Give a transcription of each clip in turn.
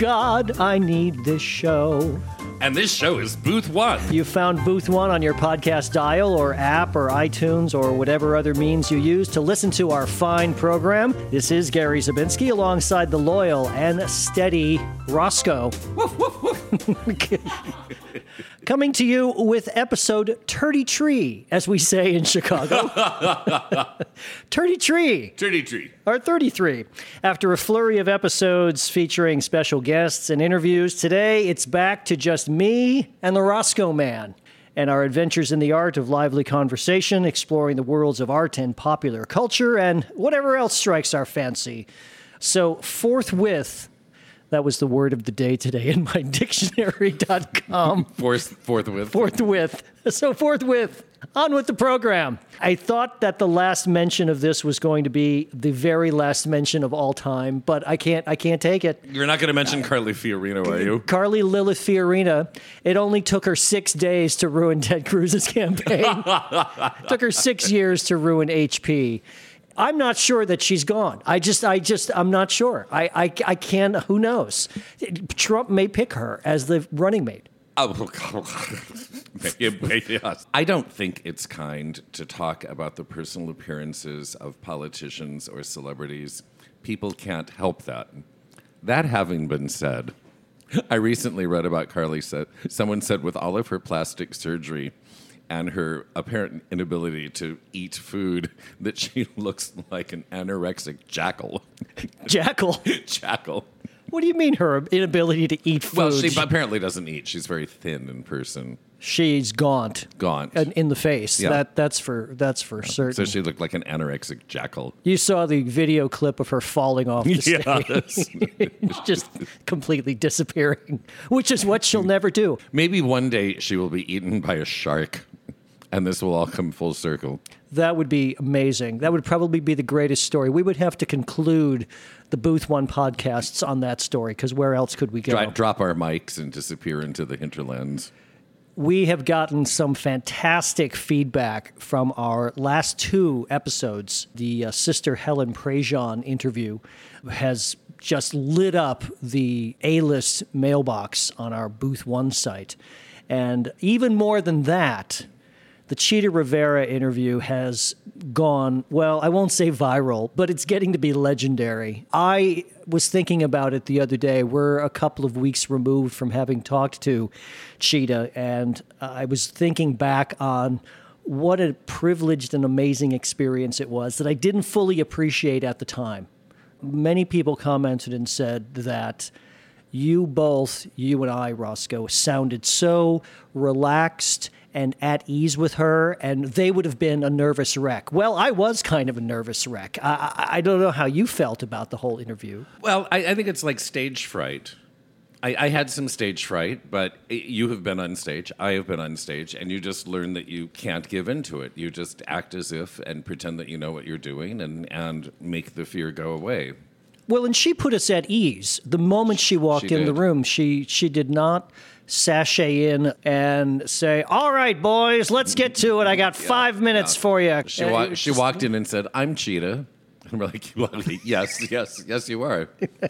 God, I need this show. And this show is Booth One. You found Booth One on your podcast dial or app or iTunes or whatever other means you use to listen to our fine program. This is Gary Zabinski alongside the loyal and steady Roscoe. Coming to you with episode Turdy Tree, as we say in Chicago. Turdy Tree. Dirty Tree. Or 33. After a flurry of episodes featuring special guests and interviews, today it's back to just me and the Roscoe Man and our adventures in the art of lively conversation, exploring the worlds of art and popular culture and whatever else strikes our fancy. So, forthwith, that was the word of the day today in my dictionary.com Forth, forthwith. forthwith. So forthwith, on with the program. I thought that the last mention of this was going to be the very last mention of all time, but I can't. I can't take it. You're not going to mention Carly Fiorina, are you? Carly Lilith Fiorina. It only took her six days to ruin Ted Cruz's campaign. took her six years to ruin HP. I'm not sure that she's gone. I just, I just, I'm not sure. I, I, I can. Who knows? Trump may pick her as the running mate. Oh. I don't think it's kind to talk about the personal appearances of politicians or celebrities. People can't help that. That having been said, I recently read about Carly said someone said with all of her plastic surgery and her apparent inability to eat food that she looks like an anorexic jackal. Jackal. jackal. What do you mean her inability to eat food? Well, she apparently doesn't eat. She's very thin in person. She's gaunt. Gaunt. And in the face. Yeah. That that's for that's for certain. So she looked like an anorexic jackal. you saw the video clip of her falling off the Yes. stage. just completely disappearing, which is what she'll never do. Maybe one day she will be eaten by a shark, and this will all come full circle. That would be amazing. That would probably be the greatest story. We would have to conclude the Booth One podcasts on that story because where else could we go? Dri- drop our mics and disappear into the hinterlands. we have gotten some fantastic feedback from our last two episodes. The uh, Sister Helen Prejean interview has just lit up the A list mailbox on our Booth One site. And even more than that, the Chita Rivera interview has gone, well, I won't say viral, but it's getting to be legendary. I was thinking about it the other day. We're a couple of weeks removed from having talked to Chita, and I was thinking back on what a privileged and amazing experience it was that I didn't fully appreciate at the time. Many people commented and said that you both, you and I, Roscoe, sounded so relaxed and at ease with her, and they would have been a nervous wreck. Well, I was kind of a nervous wreck. I, I, I don't know how you felt about the whole interview. Well, I, I think it's like stage fright. I, I had some stage fright, but it- you have been on stage. I have been on stage, and you just learn that you can't give into it. You just act as if and pretend that you know what you're doing, and and make the fear go away. Well, and she put us at ease the moment she walked She in the room. She she did not sashay in and say, "All right, boys, let's get to it. I got five minutes for you." She, wa- she walked in and said, "I'm Chita." And we're like? "Yes, yes, yes, you are."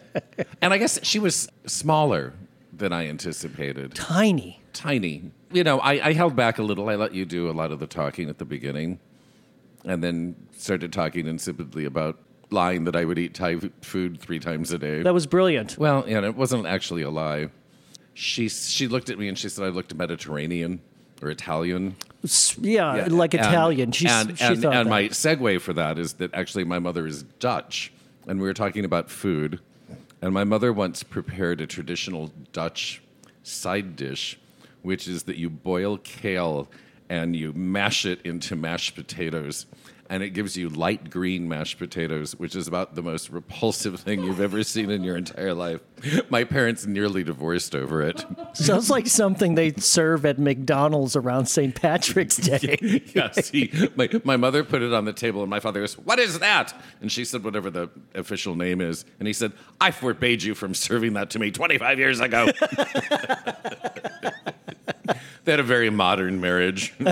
and I guess she was smaller than I anticipated. tiny. tiny. You know, I, I held back a little. I let you do a lot of the talking at the beginning, and then started talking insipidly about lying that I would eat Thai food three times a day. That was brilliant. well, and it wasn't actually a lie. She she looked at me and she said I looked Mediterranean or Italian. Yeah, Yeah, like and- Italian. She, and she and, thought and my segue for that is that actually my mother is Dutch, and we were talking about food, and my mother once prepared a traditional Dutch side dish, which is that you boil kale and you mash it into mashed potatoes. And it gives you light green mashed potatoes, which is about the most repulsive thing you've ever seen in your entire life. My parents nearly divorced over it. Sounds like something they serve at McDonald's around St. Patrick's Day. yes, he, my, my mother put it on the table, and my father goes, What is that? And she said, Whatever the official name is. And he said, I forbade you from serving that to me 25 years ago. they had a very modern marriage.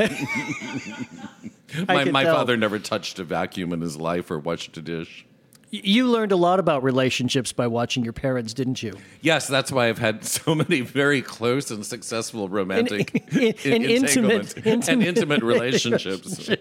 my my father never touched a vacuum in his life or washed a dish. You learned a lot about relationships by watching your parents, didn't you? Yes, that's why I've had so many very close and successful romantic In- in- en- intimate- entanglements and intimate relationships.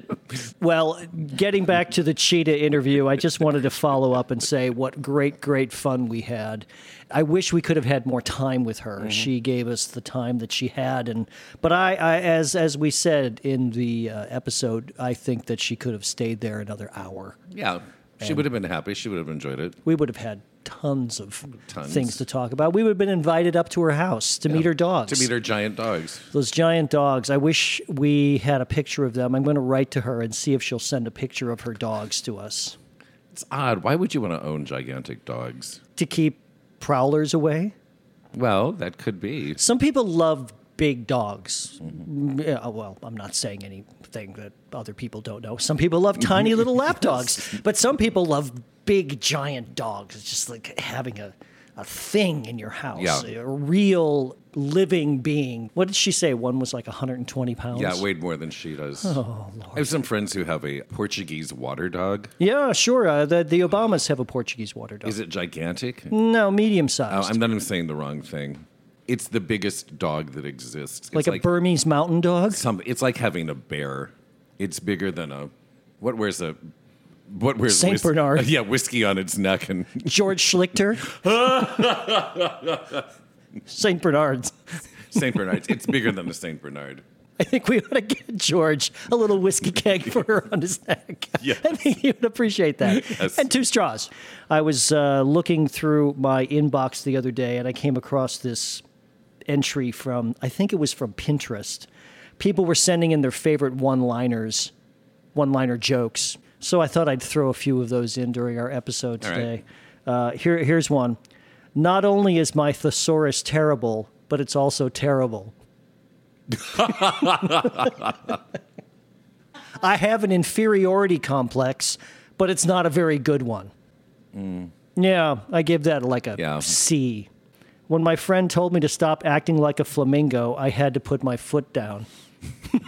Well, getting back to the Chita interview, I just wanted to follow up and say what great, great fun we had. I wish we could have had more time with her. She gave us the time that she had, and but I, I as as we said in the uh, episode, I think that she could have stayed there another hour. Yeah, she would have been happy. She would have enjoyed it. We would have had tons of Tons. things to talk about. We would have been invited up to her house to meet her dogs. To meet her giant dogs. Those giant dogs. I wish we had a picture of them. I'm going to write to her and see if she'll send a picture of her dogs to us It's odd. Why would you want to own gigantic dogs? to keep prowlers away. Well, that could be. Some people love big dogs. Yeah, well, I'm not saying anything that other people don't know. Some people love tiny little lap dogs, but some people love big giant dogs. It's just like having a, a thing in your house, Yeah. a real living being. What did she say? One was like 120 pounds. Yeah, weighed more than she does. Oh, Lord. I have some friends who have a Portuguese water dog. Yeah, sure. Uh, the, the Obamas have a Portuguese water dog. Is it gigantic? no, medium Oh, sized. I'm not even saying the wrong thing. It's the biggest dog that exists. like it's a Bernese mountain dog. some. It's like having a bear. It's bigger than a. What wears a. What wears Saint Bernard. Yeah, whiskey on its neck and George Schlichter. St. Bernard's. Saint Bernard's. It's bigger than a Saint Bernard. I think we ought to get George a little whiskey keg for her on his neck. Yes. I think he would appreciate that. Yes. And two straws. I was uh, looking through my inbox the other day and I came across this entry from, I think it was from Pinterest. People were sending in their favorite one liners, one liner jokes. So I thought I'd throw a few of those in during our episode All right. today. Uh, here, here's one. Not only is my thesaurus terrible, but it's also terrible. I have an inferiority complex, but it's not a very good one. Yeah, I give that like a Yeah. C. When my friend told me to stop acting like a flamingo, I had to put my foot down.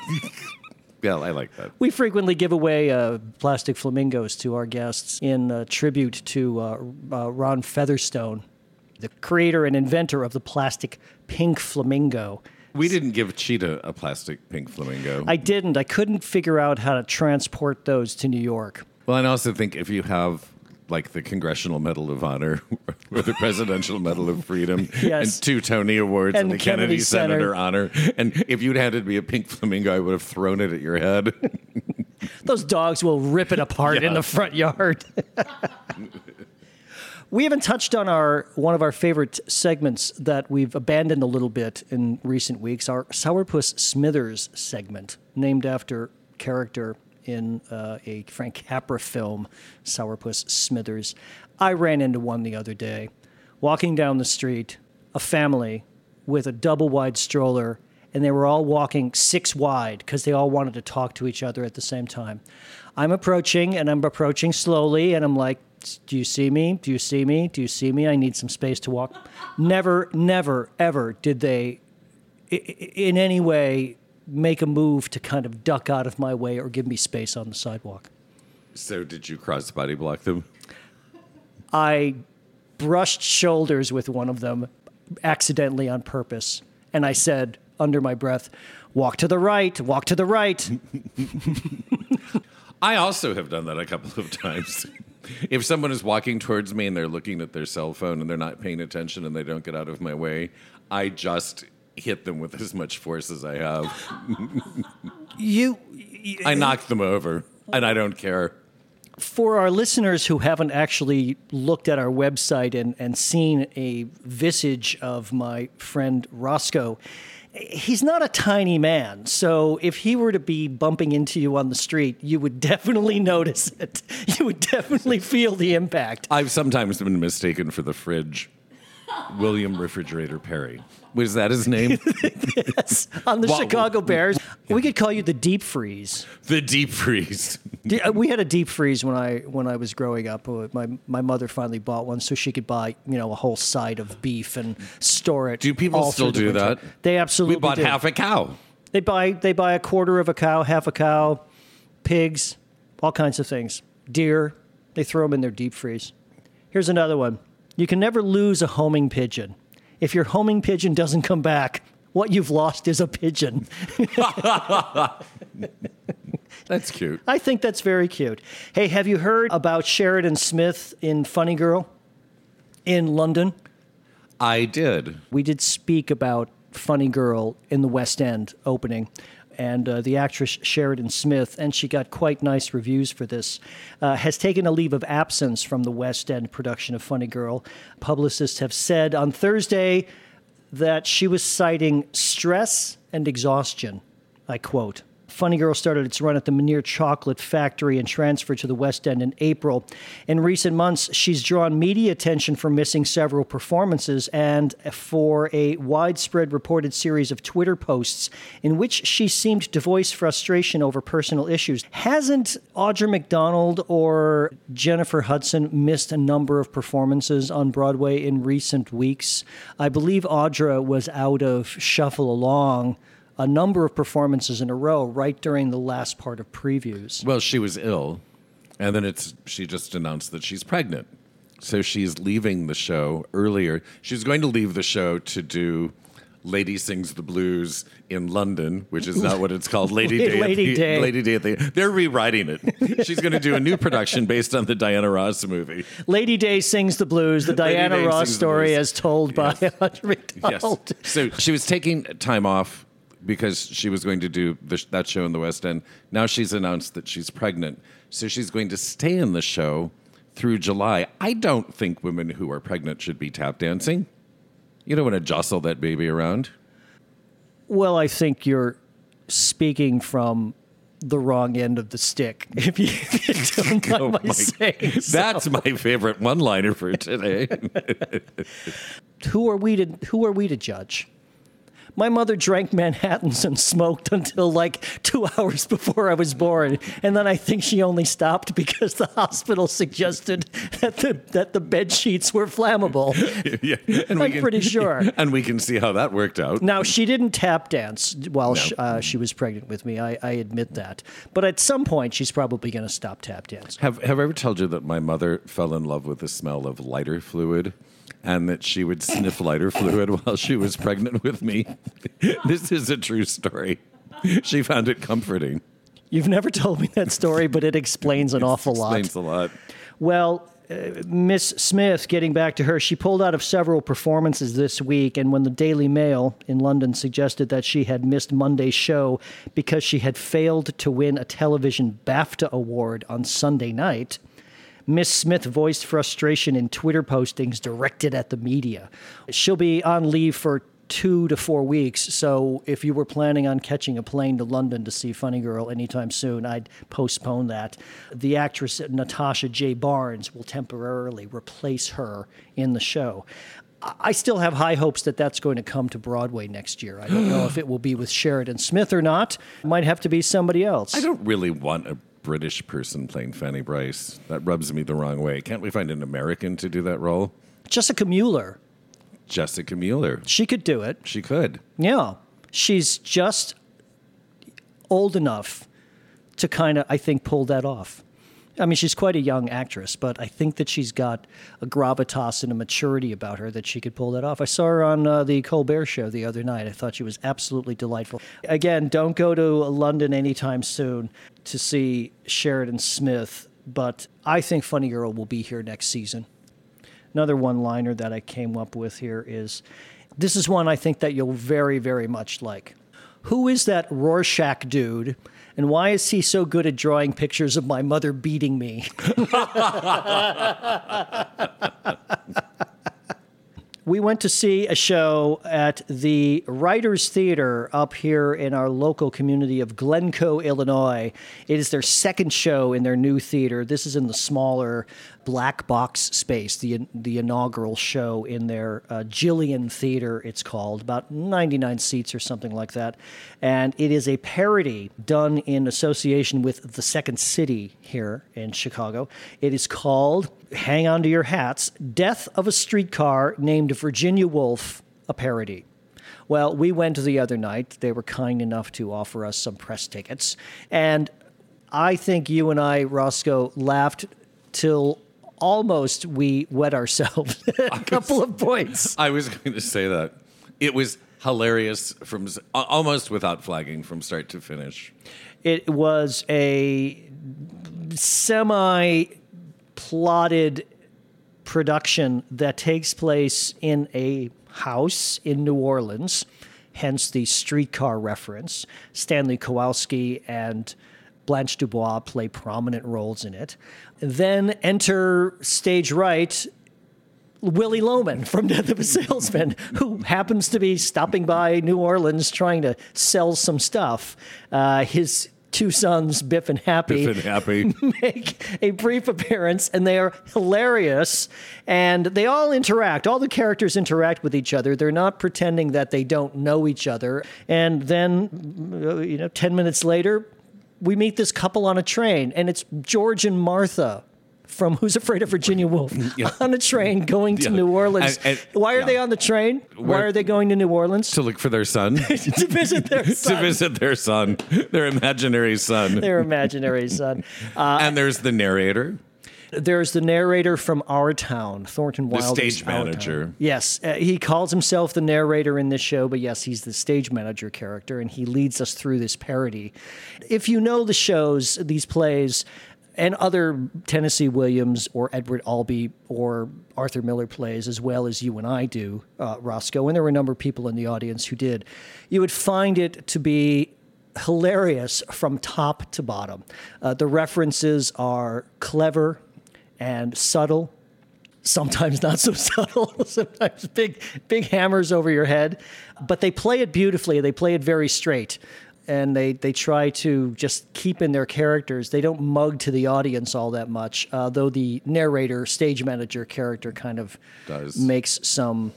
Yeah, I like that. We frequently give away uh, plastic flamingos to our guests in uh, tribute to uh, uh, Ron Featherstone, the creator and inventor of the plastic pink flamingo. We didn't give Chita a plastic pink flamingo. I didn't. I couldn't figure out how to transport those to New York. well, and I also think if you have like the Congressional Medal of Honor or the Presidential Medal of Freedom Yes. and two Tony Awards and, And the Kennedy, Kennedy. Senator Honor, and if you'd handed me a pink flamingo, I would have thrown it at your head. Those dogs will rip it apart in the front yard. we haven't touched on our one of our favorite segments that we've abandoned a little bit in recent weeks. Our Sourpuss Smithers segment, named after character in uh, a Frank Capra film, Sourpuss Smithers. I ran into one the other day, walking down the street, a family with a double wide stroller, and they were all walking six wide because they all wanted to talk to each other at the same time. I'm approaching, and I'm approaching slowly, and I'm like, Do you see me? Do you see me? Do you see me? I need some space to walk. never, never, ever did they in any way make a move to kind of duck out of my way or give me space on the sidewalk. so, did you cross body block them? I brushed shoulders with one of them accidentally on purpose. And I said under my breath, Walk to the right, walk to the right. I also have done that a couple of times. if someone is walking towards me and they're looking at their cell phone and they're not paying attention and they don't get out of my way, I just hit them with as much force as I have. You, I knock them over and I don't care. for our listeners who haven't actually looked at our website and, and seen a visage of my friend Roscoe, he's not a tiny man. So if he were to be bumping into you on the street, you would definitely notice it. You would definitely feel the impact. I've sometimes been mistaken for the fridge. William Refrigerator Perry. Was that his name? Yes, on the Chicago Bears, we could call you the deep freeze. the deep freeze. We had a deep freeze when I when I was growing up. Uh, My my mother finally bought one so she could buy you know a whole side of beef and store it. Do people still do winter. that? They absolutely We bought do. half a cow. They buy they buy a quarter of a cow, half a cow, pigs, all kinds of things, deer. They throw them in their deep freeze. Here's another one. You can never lose a homing pigeon. If your homing pigeon doesn't come back, what you've lost is a pigeon. That's cute. I think that's very cute. Hey, have you heard about Sheridan Smith in Funny Girl in London? I did. We did speak about Funny Girl in the West End opening. And uh, the actress Sheridan Smith, and she got quite nice reviews for this, uh, has taken a leave of absence from the West End production of Funny Girl. Publicists have said on Thursday that she was citing stress and exhaustion. I quote. Funny Girl started its run at the Menier Chocolate Factory and transferred to the West End in April. In recent months, she's drawn media attention for missing several performances and for a widespread reported series of Twitter posts in which she seemed to voice frustration over personal issues. Hasn't Audra McDonald or Jennifer Hudson missed a number of performances on Broadway in recent weeks? I believe Audra was out of Shuffle Along a number of performances in a row right during the last part of previews. Well, she was ill, and then it's she just announced that she's pregnant. So she's leaving the show earlier. She's going to leave the show to do Lady Sings the Blues in London, which is not what it's called. Lady Day. Lady the, Day. Lady Day. At the, they're rewriting it. She's going to do a new production based on the Diana Ross movie. Lady Day sings the blues, the Lady Diana Day Ross story as told by Yes. Audra Yes. So she was taking time off because she was going to do the, that show in the West End. Now she's announced that she's pregnant. So she's going to stay in the show through July. I don't think women who are pregnant should be tap dancing. You don't want to jostle that baby around. Well, I think you're speaking from the wrong end of the stick, if you, if you don't oh mind Oh my my- saying so. That's my favorite one liner for today. who are we to who are we to judge? My mother drank Manhattans and smoked until like two hours before I was born, and then I think she only stopped because the hospital suggested that the that the bed sheets were flammable. yeah. and I'm pretty sure. And we can see how that worked out. Now she didn't tap dance while sh uh, she was pregnant with me. I, I admit that, but at some point she's probably going to stop tap dance. Have Have I ever told you that my mother fell in love with the smell of lighter fluid, and that she would sniff lighter fluid while she was pregnant with me? this is a true story. She found it comforting. You've never told me that story, but it explains an awful lot. Explains a lot. Well, uh, Miss Smith, getting back to her, she pulled out of several performances this week. And when the Daily Mail in London suggested that she had missed Monday's show because she had failed to win a television BAFTA award on Sunday night, Miss Smith voiced frustration in Twitter postings directed at the media. She'll be on leave for two to four weeks. So if you were planning on catching a plane to London to see Funny Girl anytime soon, I'd postpone that. The actress Natasha J. Barnes will temporarily replace her in the show. I still have high hopes that that's going to come to Broadway next year. I don't know if it will be with Sheridan Smith or not. It might have to be somebody else. I don't really want a British person playing Fanny Brice. That rubs me the wrong way. Can't we find an American to do that role? Jessica Mueller, Jessica Mueller. she could do it. She could. Yeah. She's just old enough to kind of, I think, pull that off. I mean, she's quite a young actress, but I think that she's got a gravitas and a maturity about her that she could pull that off. I saw her on uh, the Colbert Show the other night. I thought she was absolutely delightful. Again, don't go to London anytime soon to see Sheridan Smith, but I think Funny Girl will be here next season. Another one liner that I came up with here is this is one I think that you'll very, very much like. Who is that Rorschach dude? And why is he so good at drawing pictures of my mother beating me? we went to see a show at the Writers Theater up here in our local community of Glencoe, Illinois. It is their second show in their new theater. This is in the smaller black box space, the the inaugural show in their uh, Gillian Theater. It's called about 99 seats or something like that, and it is a parody done in association with the Second City here in Chicago. It is called hang on to your hats Death of a Streetcar Named Virginia Woolf, a parody. Well, we went the other night. They were kind enough to offer us some press tickets. And I think you and I, Roscoe, laughed till almost we wet ourselves a couple of points. I was going to say that. It was hilarious from almost without flagging from start to finish. It was a semi plotted production that takes place in a house in New Orleans, hence the streetcar reference. Stanley Kowalski and Blanche Dubois play prominent roles in it. Then enter stage right Willie Loman from Death of a Salesman, who happens to be stopping by New Orleans trying to sell some stuff. Uh, his two sons, Biff and Happy, Biff and Happy. make a brief appearance, and they are hilarious. And they all interact. All the characters interact with each other. They're not pretending that they don't know each other. And then, uh, you know, ten minutes later, we meet this couple on a train, and it's George and Martha. From Who's Afraid of Virginia Woolf Yeah. on a train going to Yeah. New Orleans. Why are yeah. they on the train? Why Where- are they going to New Orleans? to look for their son, to visit their son. to visit their son, their imaginary son. their imaginary son. and there's the narrator. There's the narrator from Our Town, Thornton Wilder's stage manager. Yes, uh, he calls himself the narrator in this show, but yes, he's the stage manager character, and he leads us through this parody. If you know the shows, these plays, and other Tennessee Williams or Edward Albee or Arthur Miller plays, as well as you and I do, uh, Roscoe, and there were a number of people in the audience who did, you would find it to be hilarious from top to bottom. Uh, the references are clever and subtle sometimes not so subtle, sometimes big big hammers over your head, but they play it beautifully. They play it very straight. And they, they try to just keep in their characters. They don't mug to the audience all that much, uh, though the narrator, stage manager character kind of Does. makes some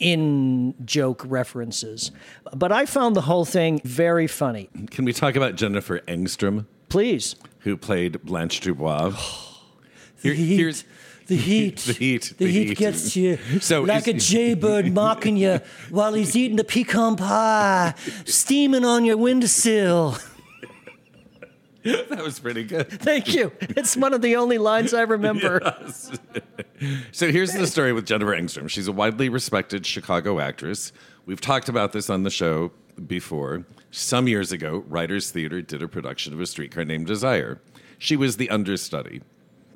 in joke references. But I found the whole thing very funny. Can we talk about Jennifer Engstrom, Please. who played Blanche Dubois? Here- heat, here's the heat, the heat, the, the heat, heat. gets you So like a jaybird mocking you while he's eating the pecan pie, steaming on your windowsill. that was pretty good. Thank you. It's one of the only lines I remember. So here's the story with Jennifer Engstrom. She's a widely respected Chicago actress. We've talked about this on the show before. Some years ago, Writers Theater did a production of A Streetcar Named Desire. She was the understudy.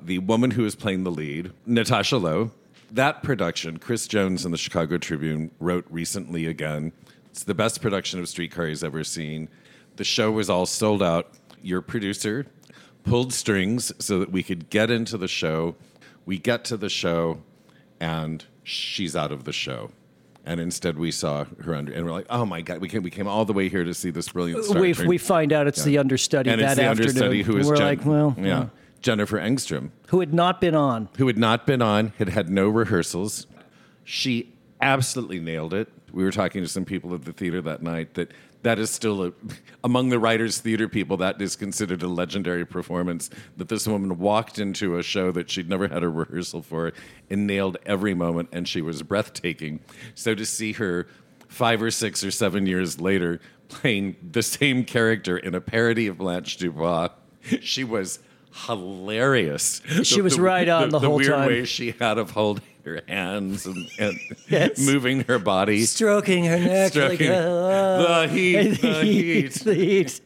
The woman who was playing the lead, Natasha Lowe. That production, Chris Jones in the Chicago Tribune wrote recently again. It's the best production of Streetcar he's ever seen. The show was all sold out. Your producer pulled strings so that we could get into the show. We get to the show, and she's out of the show. And instead, we saw her under, and we're like, "Oh my god, we came, we came all the way here to see this brilliant uh, star." We, we find out it's the understudy and that the afternoon. understudy who is We're Jen- like, well, yeah, Jennifer Engstrom, who had not been on. who had not been on, had had no rehearsals. She absolutely nailed it. We were talking to some people at the theater that night that that is still a, among the writers theater people that is considered a legendary performance that this woman walked into a show that she'd never had a rehearsal for and nailed every moment and she was breathtaking so to see her 5 or 6 or 7 years later playing the same character in a parody of Blanche Dubois she was hilarious She was right on the whole weird time. way she had of holding her hands and, and Yes. moving her body Stroking her neck like Stroking- uh, the heat, the heat. the heat.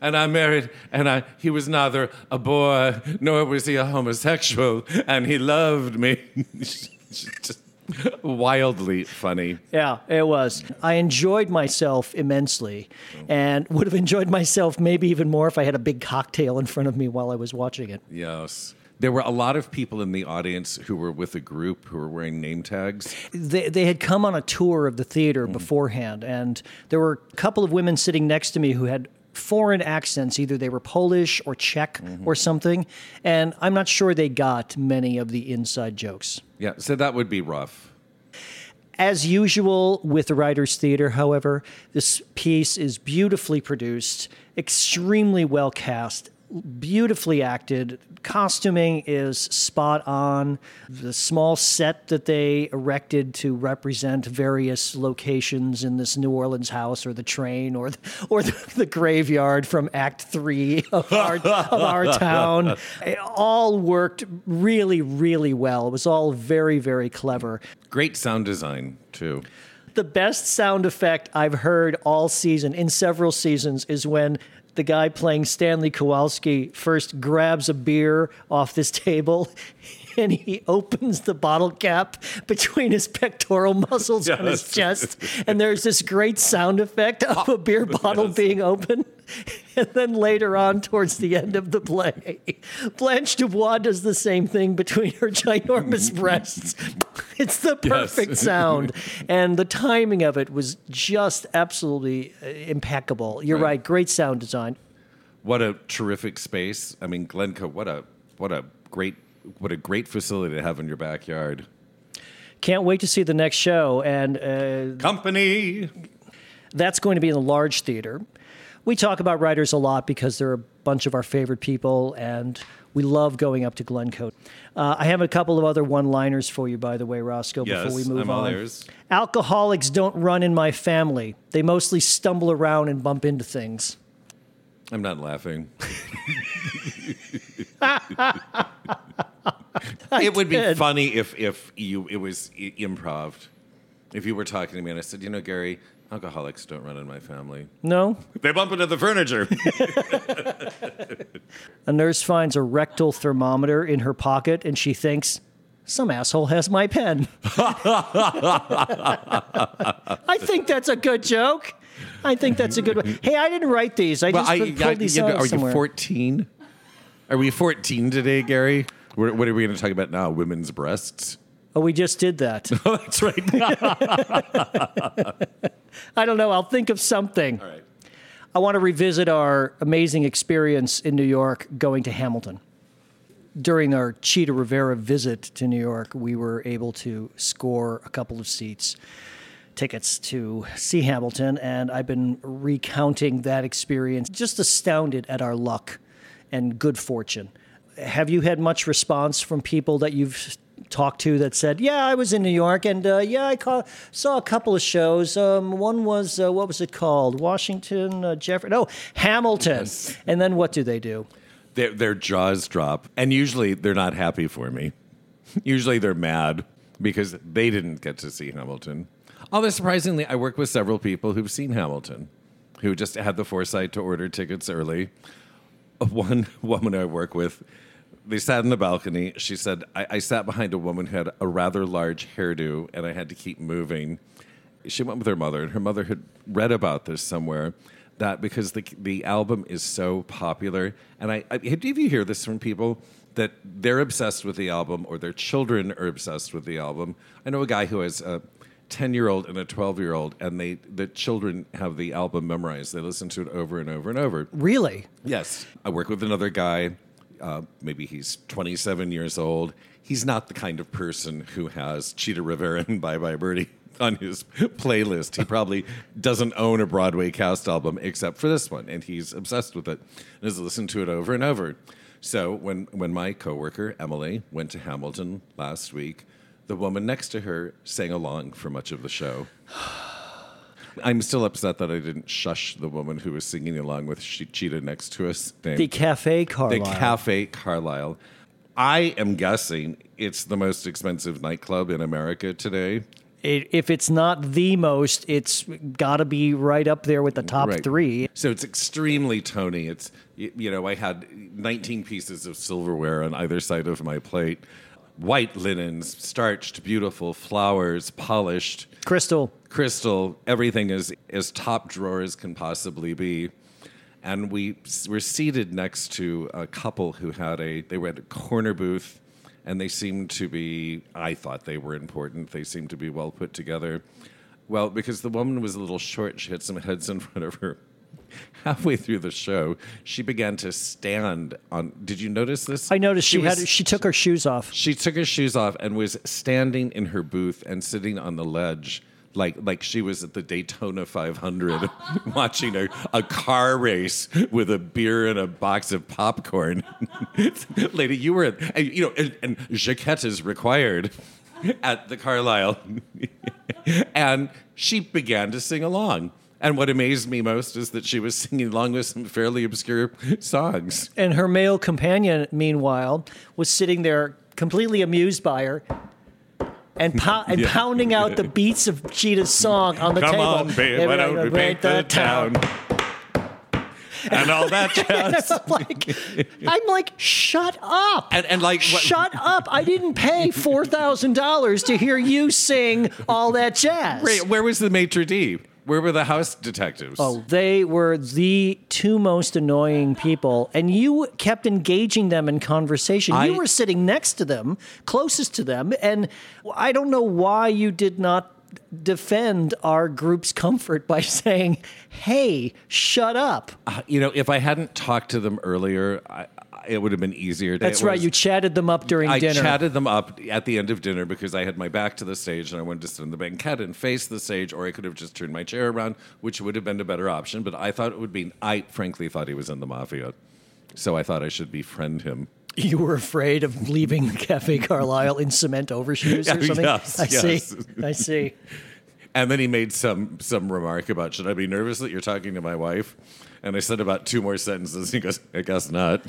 And I married, and I he was neither a boy nor was he a homosexual, and he loved me. Just wildly funny. Yeah, it was. I enjoyed myself immensely and would have enjoyed myself maybe even more if I had a big cocktail in front of me while I was watching it. Yes. There were a lot of people in the audience who were with a group who were wearing name tags. They, they had come on a tour of the theater mm. beforehand, and there were a couple of women sitting next to me who had foreign accents. Either they were Polish or Czech mm-hmm. or something, and I'm not sure they got many of the inside jokes. Yeah, so that would be rough. As usual with the Writers Theater, however, this piece is beautifully produced, extremely well cast, beautifully acted. Costuming is spot on. The small set that they erected to represent various locations in this New Orleans house, or the train, or the, or the, the graveyard from Act Three of our of our town, it all worked really, really well. It was all very, very clever. Great sound design too. The best sound effect I've heard all season in several seasons is when the guy playing Stanley Kowalski first grabs a beer off this table and he opens the bottle cap between his pectoral muscles on his chest. And there's this great sound effect of a beer bottle being opened. And then later on, towards the end of the play, Blanche Dubois does the same thing between her ginormous breasts. It's the perfect Yes. sound. And the timing of it was just absolutely uh, impeccable. You're Right. right, great sound design. What a terrific space. I mean, Glencoe, what a what a great what a great facility to have in your backyard. Can't wait to see the next show. And uh, Company. That's going to be in the large theater. We talk about writers a lot because they're a bunch of our favorite people, and we love going up to Glencoe. Uh, I have a couple of other one-liners for you, by the way, Roscoe. Yes, before we move I'm on, ears. alcoholics don't run in my family. They mostly stumble around and bump into things. I'm not laughing. it would be funny if if you it was improv. If you were talking to me and I said, "You know, Gary, alcoholics don't run in my family. No, They bump into the furniture." a nurse finds a rectal thermometer in her pocket, and she thinks. Some asshole has my pen. I think that's a good joke. I think that's a good one. Hey, I didn't write these. I just I- pulled I- these know, out are you 14? Are we 14 today, Gary? What what are we going to talk about now? Women's breasts? Oh, we just did that. Oh, that's right. I don't know. I'll think of something. All right. I want to revisit our amazing experience in New York going to Hamilton. During our Chita Rivera visit to New York, we were able to score a couple of seats, tickets to see Hamilton, and I've been recounting that experience, just astounded at our luck and good fortune. Have you had much response from people that you've talked to that said, "Yeah, I was in New York, and uh, yeah, I ca- saw a couple of shows. Um, one was uh, what was it called? Washington, uh, Jefferson, no, Hamilton." And then what do they do? their, their jaws drop, and usually they're not happy for me. usually they're mad because they didn't get to see Hamilton. Although surprisingly, I work with several people who've seen Hamilton, who just had the foresight to order tickets early. One woman I work with, they sat in the balcony. She said, I, I sat behind a woman who had a rather large hairdo, and I had to keep moving. She went with her mother, and her mother had read about this somewhere that because the the album is so popular, and I, I do you hear this from people that they're obsessed with the album or their children are obsessed with the album. I know a guy who has a ten year old and a twelve year old, and they the children have the album memorized. They listen to it over and over and over. Really? Yes. I work with another guy. Uh, maybe he's 27 years old. He's not the kind of person who has Chita Rivera and Bye Bye Birdie on his playlist. He probably doesn't own a Broadway cast album except for this one, and he's obsessed with it and has listened to it over and over. So when, when my coworker, Emily, went to Hamilton last week, the woman next to her sang along for much of the show. I'm still upset that I didn't shush the woman who was singing along with she- Chita next to us. named- The Cafe the Carlyle. Cafe Carlyle. I am guessing it's the most expensive nightclub in America today. It, if it's not the most, it's got to be right up there with the top Right. three. So it's extremely Tony. It's y- you know I had 19 pieces of silverware on either side of my plate, white linens, starched, beautiful flowers, polished. Crystal, crystal. Everything is as top drawer as can possibly be. And we were seated next to a couple who had a, they were at a corner booth and they seemed to be, I thought they were important. They seemed to be well put together. Well, because the woman was a little short, she had some heads in front of her. Halfway through the show, she began to stand on. Did you notice this? I noticed she, was- had she took her shoes off. she took her shoes off and was standing in her booth and sitting on the ledge like like she was at the Daytona 500 watching a, a car race with a beer and a box of popcorn. Lady, you were you know, and, and jaquette is required at the Carlyle. and she began to sing along. And what amazed me most is that she was singing along with some fairly obscure songs. And her male companion, meanwhile, was sitting there completely amused by her. And, pou- and Yeah. pounding out the beats of Chita's song on the Come table. on, babe, why don't we paint the town? And all that jazz. I'm like, I'm like, shut up. And, and like, what- Shut up! I didn't pay four thousand dollars to hear you sing all that jazz. Wait, where was the maitre d'? Where were the house detectives? Oh, they were the two most annoying people, and you kept engaging them in conversation. I- you were sitting next to them, closest to them, and I don't know why you did not defend our group's comfort by saying, "Hey, shut up." Uh, you know, if I hadn't talked to them earlier, I, I- it would have been easier. That's right. was- You chatted them up during I dinner. I chatted them up at the end of dinner because I had my back to the stage and I wanted to sit on the banquette and face the stage, or I could have just turned my chair around, which would have been a better option. But I thought it would be. I frankly thought he was in the mafia, so I thought I should befriend him. You were afraid of leaving Cafe Carlyle in cement overshoes or something. Yes, I yes. see. I see. And then he made some some remark about should I be nervous that you're talking to my wife? And I said about two more sentences. He goes, I guess not.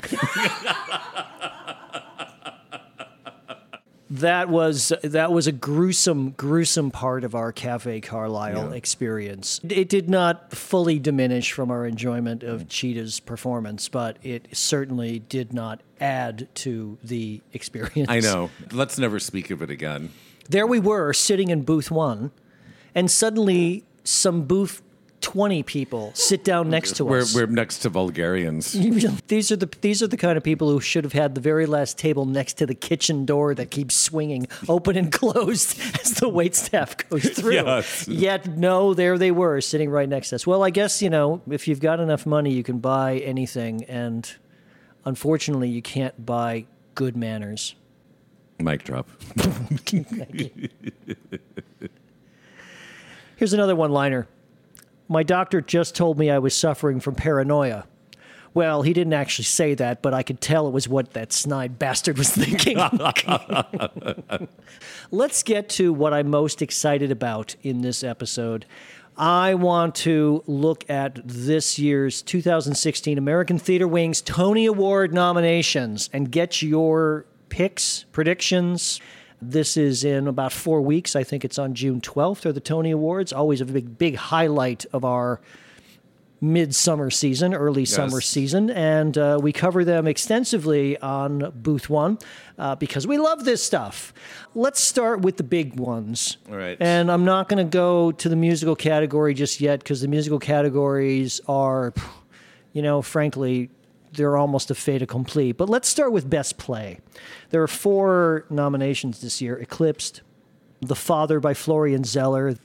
That was that was a gruesome, gruesome part of our Cafe Carlyle Yeah. experience. It did not fully diminish from our enjoyment of mm. Chita's performance, but it certainly did not add to the experience. I know. Let's never speak of it again. There we were sitting in booth one, and suddenly some booth twenty people sit down next to We're, us. we're next to Bulgarians. these are the these are the kind of people who should have had the very last table next to the kitchen door that keeps swinging open and closed as the wait staff goes through. Yes. Yet no, there they were sitting right next to us. Well, I guess you know if you've got enough money, you can buy anything, and unfortunately, you can't buy good manners. Mic drop. Here's another one-liner. My doctor just told me I was suffering from paranoia. Well, he didn't actually say that, but I could tell it was what that snide bastard was thinking. Let's get to what I'm most excited about in this episode. I want to look at this year's 2016 American Theater Wings Tony Award nominations and get your picks, predictions. This is in about four weeks. I think it's on June 12th, or the Tony Awards. Always a big, big highlight of our midsummer season, early summer season, and uh, we cover them extensively on Booth One uh, because we love this stuff. Let's start with the big ones. All right. And I'm not going to go to the musical category just yet because the musical categories are, you know, frankly, they're almost a fait accompli. But let's start with Best Play. There are four nominations this year Eclipsed, The Father by Florian Zeller,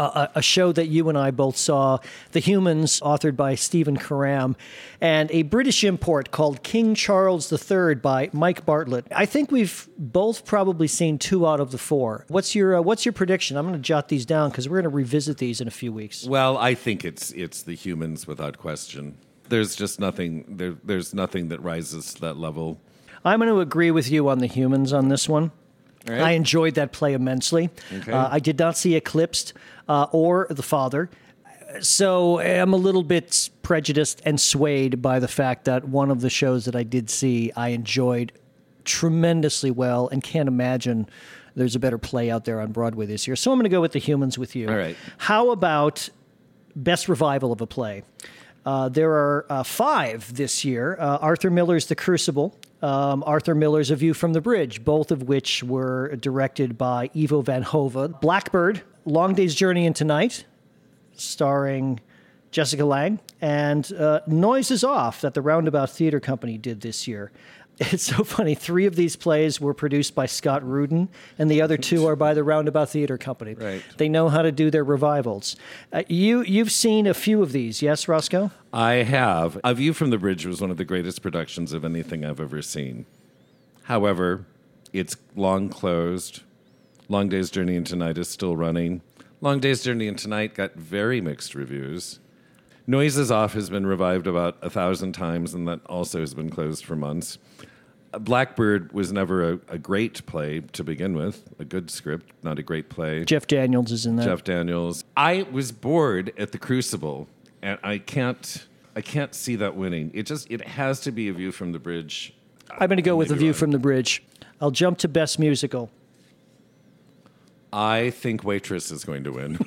a, a show that you and I both saw, The Humans, authored by Stephen Karam, and a British import called King Charles III by Mike Bartlett. I think we've both probably seen two out of the four. What's your uh, What's your prediction? I'm going to jot these down because we're going to revisit these in a few weeks. Well, I think it's it's the humans without question. There's just nothing there. There's nothing that rises to that level. I'm going to agree with you on The Humans on this one. Right. I enjoyed that play immensely. Okay. Uh, I did not see Eclipsed uh, or The Father. So I'm a little bit prejudiced and swayed by the fact that one of the shows that I did see, I enjoyed tremendously well and can't imagine there's a better play out there on Broadway this year. So I'm going to go with The Humans with you. All right. How about best revival of a play? Uh, there are uh, five this year. Uh, Arthur Miller's The Crucible, um, Arthur Miller's A View from the Bridge, both of which were directed by Ivo Van Hove. Blackbird, Long Day's Journey into Night, starring Jessica Lange, and uh, Noises Off that the Roundabout Theater Company did this year. It's so funny. Three of these plays were produced by Scott Rudin, and the other two are by the Roundabout Theater Company. Right. They know how to do their revivals. Uh, you you've seen a few of these, yes, Roscoe? I have. A View from the Bridge was one of the greatest productions of anything I've ever seen. However, it's long closed. Long Day's Journey into Night is still running. Long Day's Journey into Night got very mixed reviews. Noises Off has been revived about a thousand times, and that also has been closed for months. Blackbird was never a, a great play to begin with, a good script, not a great play. Jeff Daniels is in that. Jeff Daniels. I was bored at the Crucible, and I can't, I can't see that winning. It just, it has to be a view from the bridge. I'm going to go with a View from the Bridge. I'll jump to Best Musical. I think Waitress is going to win.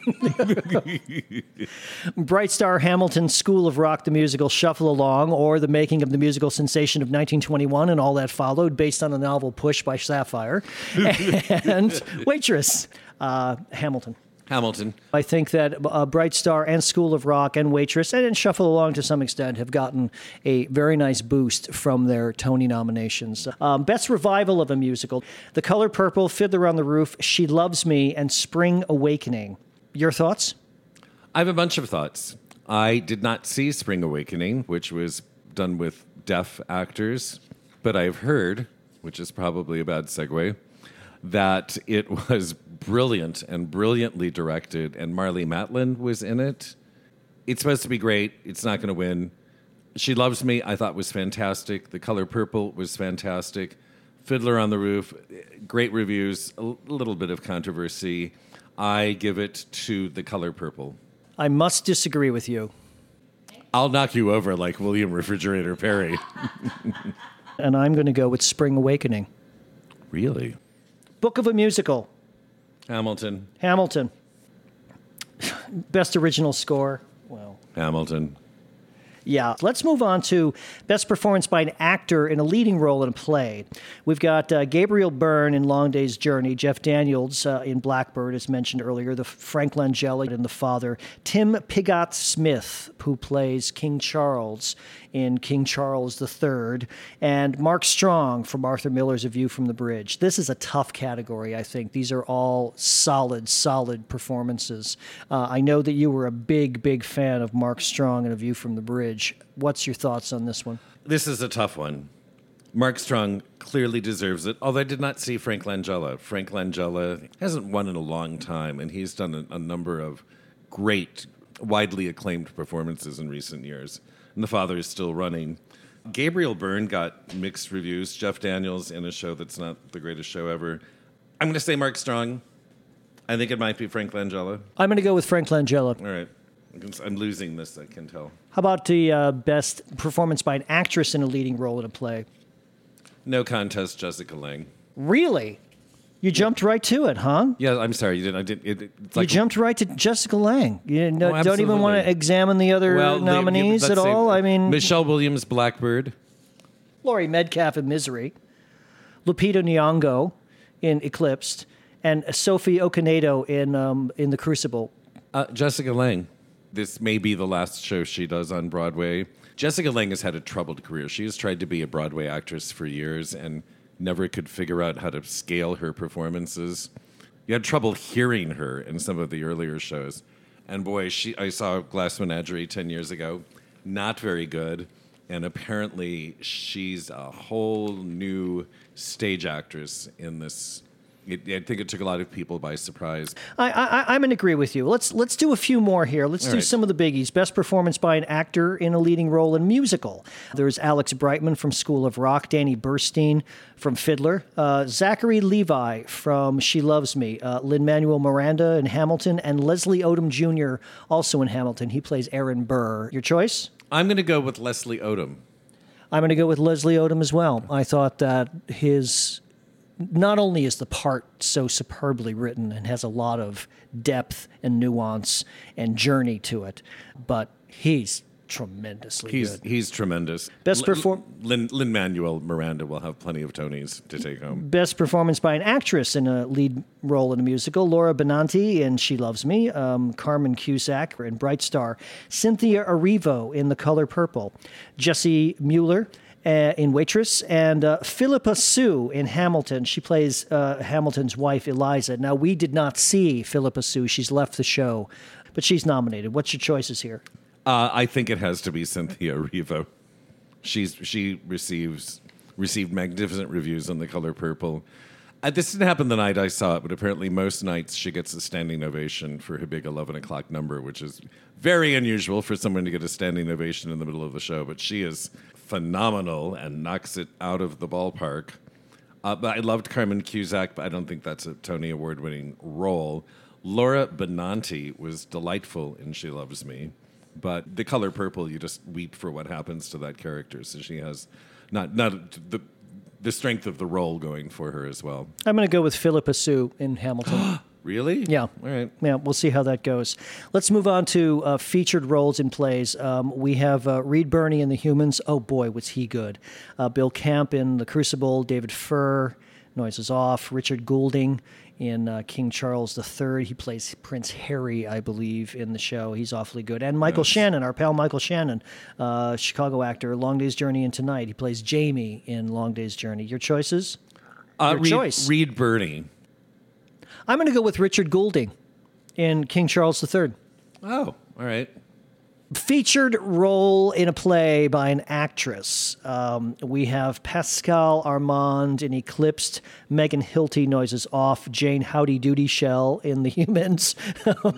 Bright Star Hamilton School of Rock, the musical Shuffle Along, or the making of the musical sensation of 1921 and all that followed, based on the novel Push by Sapphire, and Waitress, uh, Hamilton. Hamilton. I think that uh, Bright Star and School of Rock and Waitress and Shuffle Along to some extent have gotten a very nice boost from their Tony nominations. Um, best revival of a musical: The Color Purple, Fiddler on the Roof, She Loves Me, and Spring Awakening. Your thoughts? I have a bunch of thoughts. I did not see Spring Awakening, which was done with deaf actors, but I've heard, which is probably a bad segue, that it was brilliant and brilliantly directed, and Marlee Matlin was in it. It's supposed to be great. It's not going to win. She Loves Me, I thought was fantastic. The Color Purple was fantastic. Fiddler on the Roof, great reviews, a little bit of controversy. I give it to The Color Purple. I must disagree with you. I'll knock you over like William Refrigerator Perry. And I'm going to go with Spring Awakening. Really? Book of a Musical, Hamilton. Hamilton. Best original score. Well, Hamilton. Yeah. Let's move on to best performance by an actor in a leading role in a play. We've got uh, Gabriel Byrne in Long Day's Journey, Jeff Daniels uh, in Blackbird, as mentioned earlier, the Frank Langella in The Father, Tim Pigott Smith, who plays King Charles in King Charles III, and Mark Strong from Arthur Miller's A View from the Bridge. This is a tough category, I think. These are all solid, solid performances. Uh, I know that you were a big, big fan of Mark Strong in A View from the Bridge. What's your thoughts on this one? This is a tough one. Mark Strong clearly deserves it, although I did not see Frank Langella. Frank Langella hasn't won in a long time, and he's done a, a number of great, widely acclaimed performances in recent years. And The Father is still running. Gabriel Byrne got mixed reviews. Jeff Daniels in a show that's not the greatest show ever. I'm going to say Mark Strong. I think it might be Frank Langella. I'm going to go with Frank Langella. All right. I'm losing this, I can tell. How about the uh, best performance by an actress in a leading role in a play? No contest, Jessica Lange. Really? You jumped right to it, huh? Yeah, I'm sorry. You didn't. I didn't. It, it's you jumped right to Jessica Lange. You no, Oh, don't even want to examine the other well, nominees at say all. I mean, Michelle Williams, Blackbird. Laurie Metcalf in Misery, Lupita Nyong'o in Eclipsed, and Sophie Okonedo in um, in The Crucible. Uh, Jessica Lange. This may be the last show she does on Broadway. Jessica Lange has had a troubled career. She has tried to be a Broadway actress for years and never could figure out how to scale her performances. You had trouble hearing her in some of the earlier shows. And boy, she I saw Glass Menagerie 10 years ago. Not very good. And apparently she's a whole new stage actress in this. It, I think it took a lot of people by surprise. I, I, I'm in agree with you. Let's let's do a few more here. Let's do right. some of the biggies. Best performance by an actor in a leading role in musical. There's Alex Brightman from School of Rock, Danny Burstein from Fiddler, uh, Zachary Levi from She Loves Me, uh, Lin Manuel Miranda in Hamilton, and Leslie Odom Jr. also in Hamilton. He plays Aaron Burr. Your choice? I'm going to go with Leslie Odom. I'm going to go with Leslie Odom as well. I thought that his not only is the part so superbly written and has a lot of depth and nuance and journey to it, but he's tremendously He's good. he's tremendous. Best perform- Lin Lin Manuel Miranda will have plenty of Tonys to take home. Best performance by an actress in a lead role in a musical: Laura Benanti in *She Loves Me*, um, Carmen Cusack in *Bright Star*, Cynthia Erivo in *The Color Purple*, Jessie Mueller uh, in *Waitress*, and uh, Phillipa Soo in *Hamilton*. She plays uh, Hamilton's wife, Eliza. Now, we did not see Phillipa Soo; she's left the show, but she's nominated. What's your choices here? Uh, I think it has to be Cynthia Erivo. She's she receives received magnificent reviews on The Color Purple. Uh, this didn't happen the night I saw it, but apparently most nights she gets a standing ovation for her big 11 o'clock number, which is very unusual for someone to get a standing ovation in the middle of the show. But she is phenomenal and knocks it out of the ballpark. Uh, but I loved Carmen Cusack, but I don't think that's a Tony Award winning role. Laura Benanti was delightful in She Loves Me, but the color purple, you just weep for what happens to that character. So she has not not the the strength of the role going for her as well. I'm going to go with Phillipa Soo in Hamilton. Really? Yeah. All right. Yeah, we'll see how that goes. Let's move on to uh, featured roles in plays. Um, we have uh, Reed Birney in The Humans. Oh boy, was he good. Uh, Bill Camp in The Crucible. David Furr, Noises Off. Richard Goulding in uh, King Charles III. He plays Prince Harry, I believe, in the show. He's awfully good. And Michael Shannon, our pal Michael Shannon, uh, Chicago actor, Long Day's Journey and Tonight. He plays Jamie in Long Day's Journey. Your choices? Uh, Your Reed, choice. Reed Birney. I'm going to go with Richard Goulding in King Charles III. Oh, all right. featured role in a play by an actress. Um, we have Pascale Armand in Eclipsed, Megan Hilty noises off, Jane Howdy Doody Shell in The Humans, uh,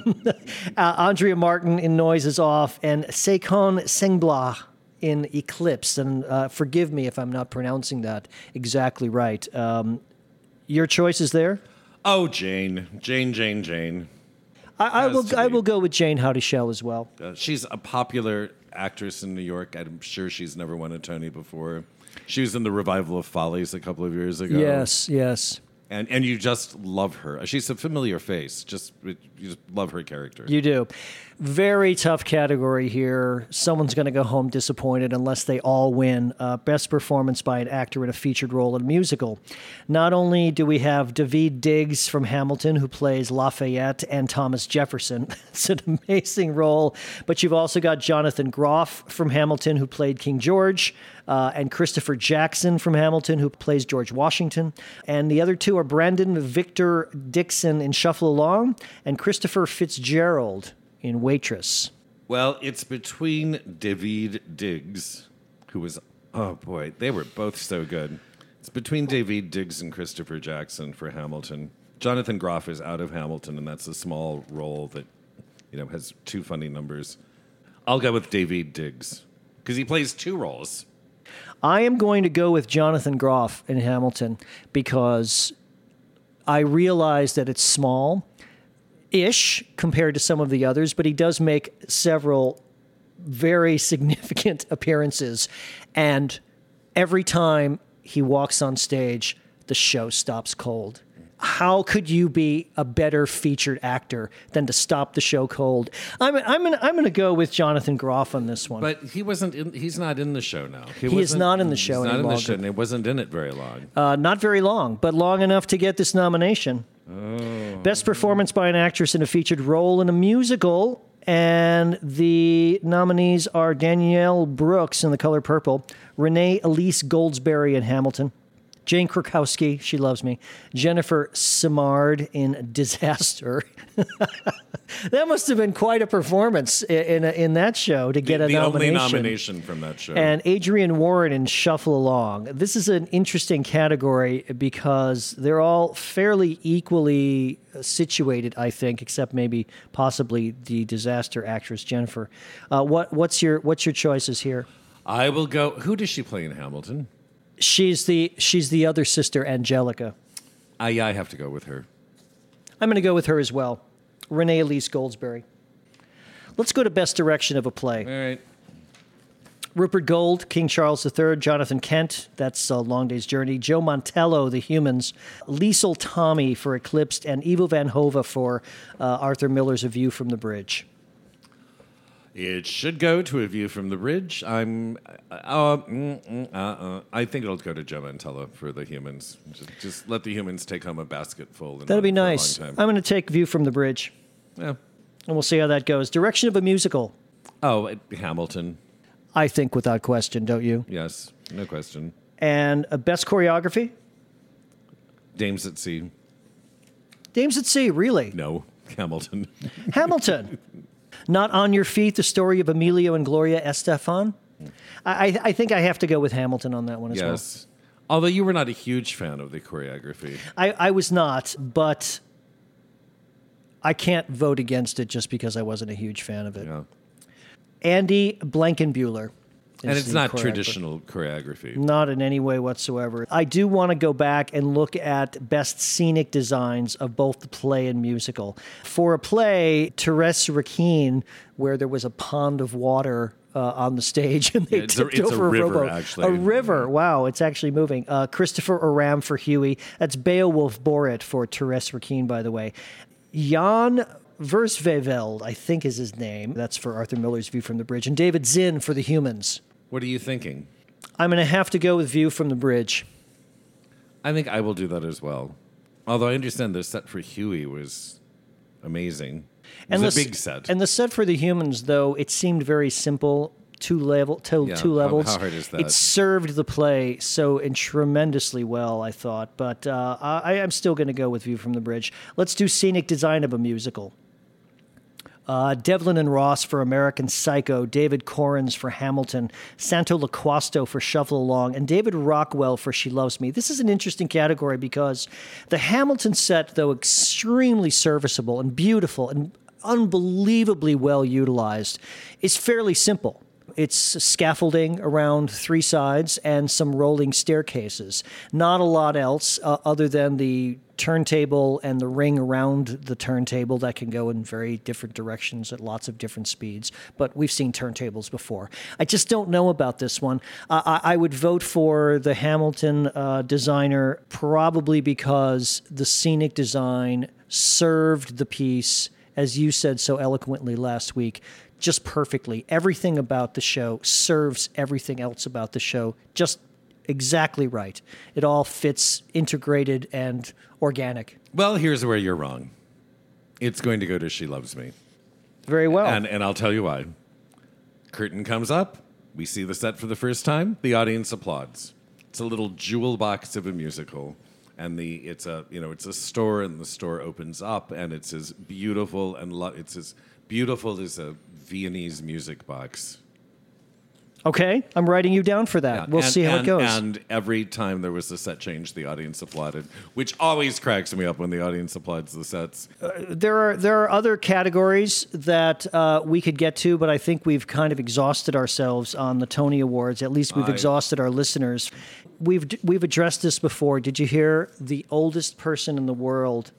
Andrea Martin in Noises Off, and Saycon Sengbloh in Eclipse. And uh, forgive me if I'm not pronouncing that exactly right. Um, your choices there? Oh, Jane. Jane, Jane, Jane. I, I will. I will go with Jayne Houdyshell as well. Uh, she's a popular actress in New York. I'm sure she's never won a Tony before. She was in the revival of Follies a couple of years ago. Yes, yes. And and you just love her. She's a familiar face. Just you just love her character. You do. Very tough category here. Someone's going to go home disappointed unless they all win. Uh, best performance by an actor in a featured role in a musical. Not only do we have David Diggs from Hamilton, who plays Lafayette and Thomas Jefferson. it's an amazing role. But you've also got Jonathan Groff from Hamilton, who played King George, uh, and Christopher Jackson from Hamilton, who plays George Washington. And the other two are Brandon Victor Dixon in Shuffle Along and Christopher Fitzgerald in Waitress. Well, it's between David Diggs, who was oh boy, they were both so good. It's between David Diggs and Christopher Jackson for Hamilton. Jonathan Groff is out of Hamilton, and that's a small role that you know has two funny numbers. I'll go with David Diggs because he plays two roles. I am going to go with Jonathan Groff in Hamilton because I realize that it's small ish compared to some of the others, but he does make several very significant appearances. And every time he walks on stage, the show stops cold. How could you be a better featured actor than to stop the show cold? I'm, I'm, gonna, I'm gonna go with Jonathan Groff on this one. But he wasn't. In, he's not in the show now. He is wasn't- in the show He's not in the show, and he wasn't in it very long. Uh, not very long, but long enough to get this nomination. Best performance by an actress in a featured role in a musical. And the nominees are Danielle Brooks in The Color Purple, Renee Elise Goldsberry in Hamilton, Jane Krakowski, She Loves Me, Jennifer Simard in Disaster. that must have been quite a performance in, in, in that show to get a the nomination. only nomination from that show. And Adrienne Warren in Shuffle Along. This is an interesting category because they're all fairly equally situated, I think, except maybe possibly the disaster actress Jennifer. Uh, what what's your what's your choices here? I will go. Who does she play in Hamilton? She's the she's the other sister Angelica. I, yeah, I have to go with her. I'm going to go with her as well. Renee Elise Goldsberry. Let's go to best direction of a play. All right. Rupert Goold, King Charles III, Jonathan Kent, that's a Long Day's Journey, Joe Mantello, The Humans, Liesl Tommy for Eclipsed, and Ivo Van Hove for uh, Arthur Miller's A View from the Bridge. It should go to a view from the bridge. I'm. Uh, mm, mm, uh, uh, I think it'll go to Joe Mantello for the humans. Just, just let the humans take home a basket full. and That'll be for a long nice. I'm going to take View from the Bridge, yeah. and we'll see how that goes. Direction of a musical, Oh, it- Hamilton. I think without question, don't you? Yes, no question. And a best choreography, Dames at Sea. Dames at Sea, really? No, Hamilton. Hamilton. Not on your feet. The story of Emilio and Gloria Estefan. I, I, think I have to go with Hamilton on that one as well. yes. Although you were not a huge fan of the choreography. I, I was not, but I can't vote against it just because I wasn't a huge fan of it. Yeah. Andy Blankenbuehler. And it's not traditional choreography. Not in any way whatsoever. I do want to go back and look at best scenic designs of both the play and musical. For a play, Therese Raquin, where there was a pond of water uh, on the stage and they Yeah, it's a- tipped a over river, rowboat. actually. A river. Wow, it's actually moving. Uh, Christopher Oram for Hughie. That's Beowulf Borit for Therese Raquin, by the way. Jan Versweyveld, I think is his name. That's for Arthur Miller's View from the Bridge. And David Zinn for The Humans. What are you thinking? I'm going to have to go with View from the Bridge. I think I will do that as well. Although I understand the set for Hughie was amazing. It was the a big set. And the set for the humans, though, it seemed very simple. Two level, two, Yeah, two how- levels. how hard is that? It served the play so and tremendously well, I thought. But uh, I, I'm still going to go with View from the Bridge. Let's do scenic design of a musical. Uh, Devlin and Ross for American Psycho, David Korins for Hamilton, Santo Loquasto for Shuffle Along, and David Rockwell for She Loves Me. This is an interesting category because the Hamilton set, though extremely serviceable and beautiful and unbelievably well utilized, is fairly simple. It's scaffolding around three sides and some rolling staircases. Not a lot else uh, other than the turntable and the ring around the turntable that can go in very different directions at lots of different speeds. But we've seen turntables before. I just don't know about this one. I, I would vote for the Hamilton uh, designer probably because the scenic design served the piece, as you said so eloquently last week, just perfectly. Everything about the show serves everything else about the show just exactly right. It all fits integrated and organic. well, here's where you're wrong. It's going to go to She Loves Me. Very well. And and I'll tell you why. Curtain comes up, we see the set for the first time, the audience applauds. It's a little jewel box of a musical. And the it's a you know it's a store and the store opens up and it's as beautiful and lo- it's as beautiful as a Viennese music box. okay, I'm writing you down for that. Yeah, We'll and- see how and- it goes. And every time there was a set change, the audience applauded, which always cracks me up when the audience applauds the sets. there are there are other categories that uh, we could get to, but I think we've kind of exhausted ourselves on the Tony Awards. At least we've I- exhausted our listeners. We've we've addressed this before. Did you hear the oldest person in the world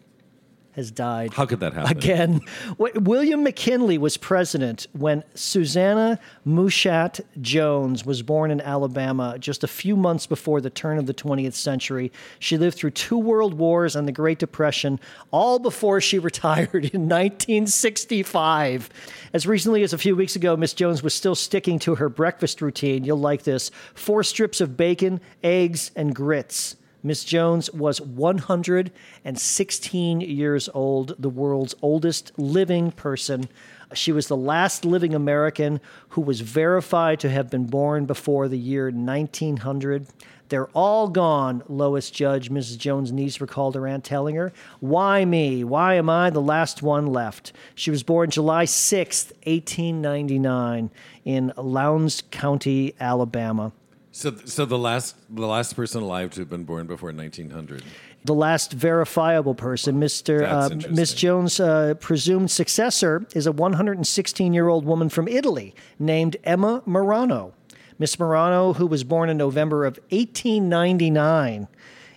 has died? How could that happen? Again, William McKinley was president when Susannah Mushatt Jones was born in Alabama just a few months before the turn of the 20th century. She lived through two world wars and the Great Depression, all before she retired in 1965. As recently as a few weeks ago, Miss Jones was still sticking to her breakfast routine. You'll like this four strips of bacon, eggs, and grits. Miss Jones was 116 years old, the world's oldest living person. She was the last living American who was verified to have been born before the year 1900. They're all gone, Lois Judge, Mrs. Jones' niece, recalled her aunt telling her. Why me? Why am I the last one left? She was born July 6, 1899, in Lowndes County, Alabama. So, so the last the last person alive to have been born before 1900. the last verifiable person, Mr. Uh. Miss Jones' uh, presumed successor is a 116 year old woman from Italy named Emma Morano. Miss Morano, who was born in November of 1899,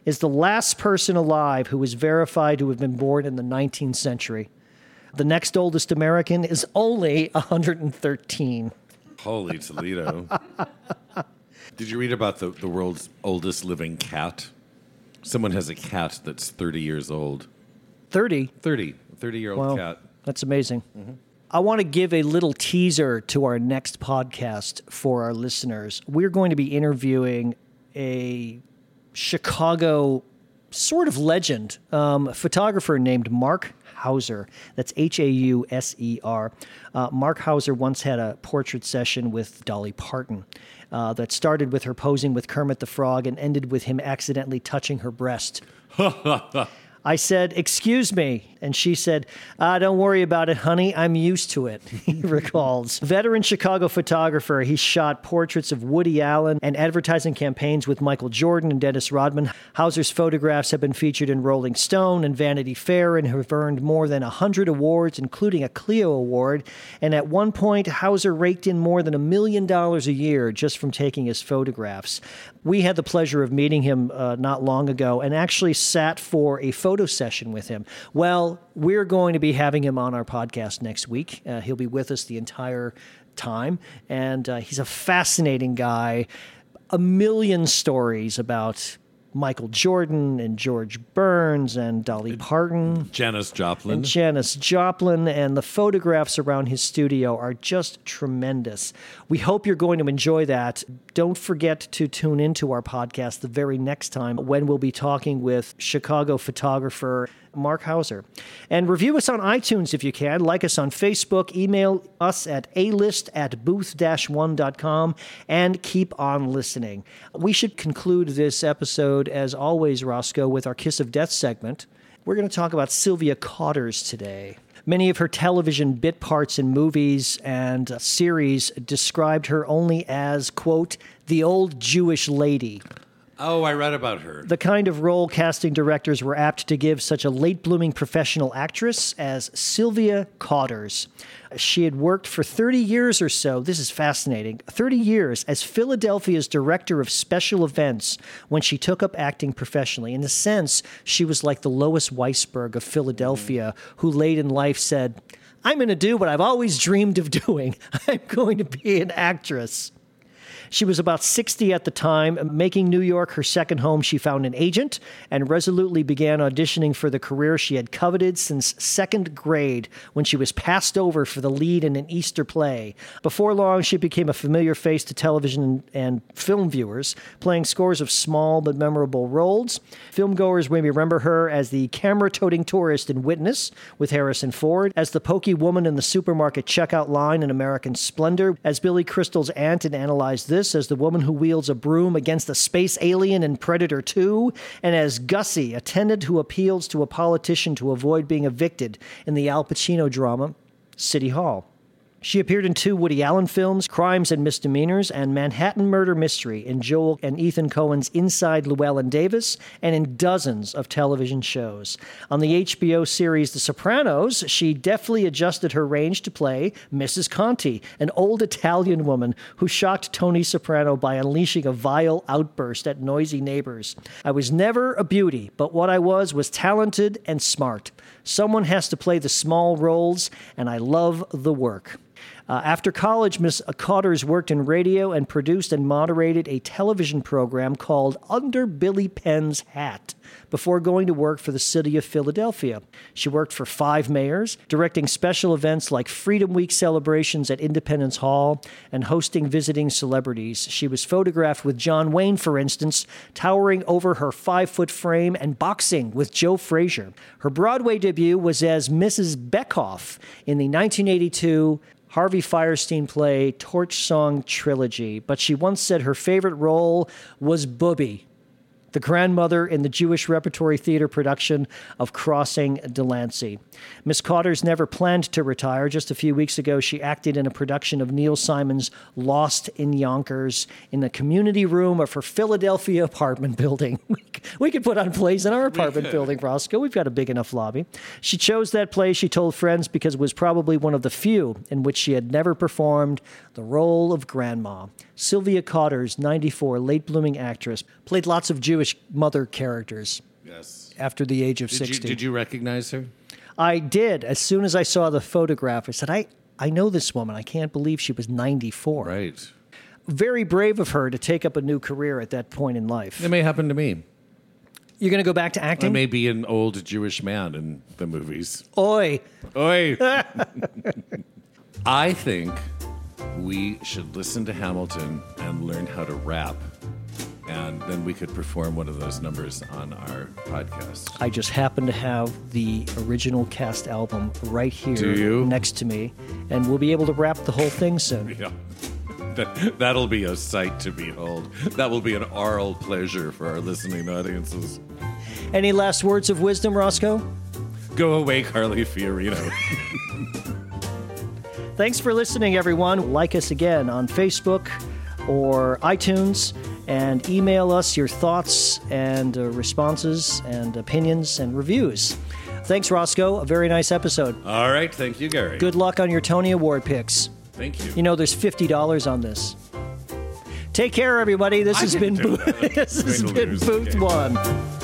is the last person alive who is verified to have been born in the 19th century. The next oldest American is only 113. Holy Toledo! Did you read about the, the world's oldest living cat? Someone has a cat that's 30 years old. 30? 30, 30 year old Wow. cat. That's amazing. Mm-hmm. I want to give a little teaser to our next podcast for our listeners. We're going to be interviewing a Chicago sort of legend, um, a photographer named Mark Hauser. That's H A U S E R. Uh, Mark Hauser once had a portrait session with Dolly Parton uh, that started with her posing with Kermit the Frog and ended with him accidentally touching her breast. I said, Excuse me. And she said, ah, Don't worry about it, honey. I'm used to it, he recalls. Veteran Chicago photographer, he shot portraits of Woody Allen and advertising campaigns with Michael Jordan and Dennis Rodman. Hauser's photographs have been featured in Rolling Stone and Vanity Fair and have earned more than 100 awards, including a Clio Award. And at one point, Hauser raked in more than a million dollars a year just from taking his photographs. We had the pleasure of meeting him uh, not long ago and actually sat for a photo session with him. Well, we're going to be having him on our podcast next week. Uh, he'll be with us the entire time, and uh, he's a fascinating guy. A million stories about Michael Jordan and George Burns and Dolly Parton. Janis Joplin. And Janis Joplin and the photographs around his studio are just tremendous. We hope you're going to enjoy that. Don't forget to tune into our podcast the very next time when we'll be talking with Chicago photographer Mark Hauser. And review us on iTunes if you can. Like us on Facebook. Email us at alist at booth-one.com and keep on listening. We should conclude this episode, as always, Roscoe, with our Kiss of Death segment. We're going to talk about Sylvia Kauders today. Many of her television bit parts in movies and series described her only as, quote, the old Jewish lady. Oh, I read about her. The kind of role casting directors were apt to give such a late blooming professional actress as Sylvia Kauders. She had worked for 30 years or so, this is fascinating, 30 years as Philadelphia's director of special events when she took up acting professionally. In a sense, she was like the Lois Weisberg of Philadelphia, who late in life said, I'm going to do what I've always dreamed of doing. I'm going to be an actress. She was about 60 at the time. Making New York her second home, she found an agent and resolutely began auditioning for the career she had coveted since second grade when she was passed over for the lead in an Easter play. Before long, she became a familiar face to television and film viewers, playing scores of small but memorable roles. Filmgoers may remember her as the camera toting tourist in Witness with Harrison Ford, as the pokey woman in the supermarket checkout line in American Splendor, as Billy Crystal's aunt in Analyze This as the woman who wields a broom against a space alien in Predator 2, and as Gussie, a tenant who appeals to a politician to avoid being evicted in the Al Pacino drama City Hall. She appeared in two Woody Allen films, Crimes and Misdemeanors, and Manhattan Murder Mystery, in Joel and Ethan Coen's Inside Llewyn Davis, and in dozens of television shows. On the HBO series The Sopranos, she deftly adjusted her range to play Mrs. Conti, an old Italian woman who shocked Tony Soprano by unleashing a vile outburst at noisy neighbors. I was never a beauty, but what I was was talented and smart. Someone has to play the small roles, and I love the work. Uh, after college, Miss Kauders worked in radio and produced and moderated a television program called Under Billy Penn's Hat before going to work for the city of Philadelphia. She worked for five mayors, directing special events like Freedom Week celebrations at Independence Hall and hosting visiting celebrities. She was photographed with John Wayne, for instance, towering over her five foot frame and boxing with Joe Frazier. Her Broadway debut was as Mrs. Beckoff in the 1982 Harvey Fierstein play Torch Song Trilogy, but she once said her favorite role was Bubbie the grandmother in the Jewish Repertory Theater production of Crossing Delancey. Miss Kauders never planned to retire. Just a few weeks ago, she acted in a production of Neil Simon's Lost in Yonkers in the community room of her Philadelphia apartment building. we could put on plays in our apartment building, Roscoe. We've got a big enough lobby. She chose that play, she told friends, because it was probably one of the few in which she had never performed the role of grandma. Sylvia Kauders, 94, late blooming actress, played lots of Jewish mother characters. Yes. After the age of Did 60. you, did you recognize her? I did. As soon as I saw the photograph, I said, I, I know this woman. I can't believe she was 94. Right. Very brave of her to take up a new career at that point in life. It may happen to me. You're going to go back to acting? I may be an old Jewish man in the movies. Oi. Oi. I think we should listen to Hamilton and learn how to rap. And then we could perform one of those numbers on our podcast. I just happen to have the original cast album right here next to me, and we'll be able to rap the whole thing soon. Yeah. That, that'll be a sight to behold. That will be an oral pleasure for our listening audiences. Any last words of wisdom, Roscoe? Go away, Carly Fiorina. Thanks for listening, everyone. Like us again on Facebook or iTunes and email us your thoughts and uh, responses and opinions and reviews. Thanks, Roscoe. A very nice episode. All right. Thank you, Gary. Good luck on your Tony Award picks. Thank you. You know, there's $50 on this. Take care, everybody. This I has been that. this has been Booth. One.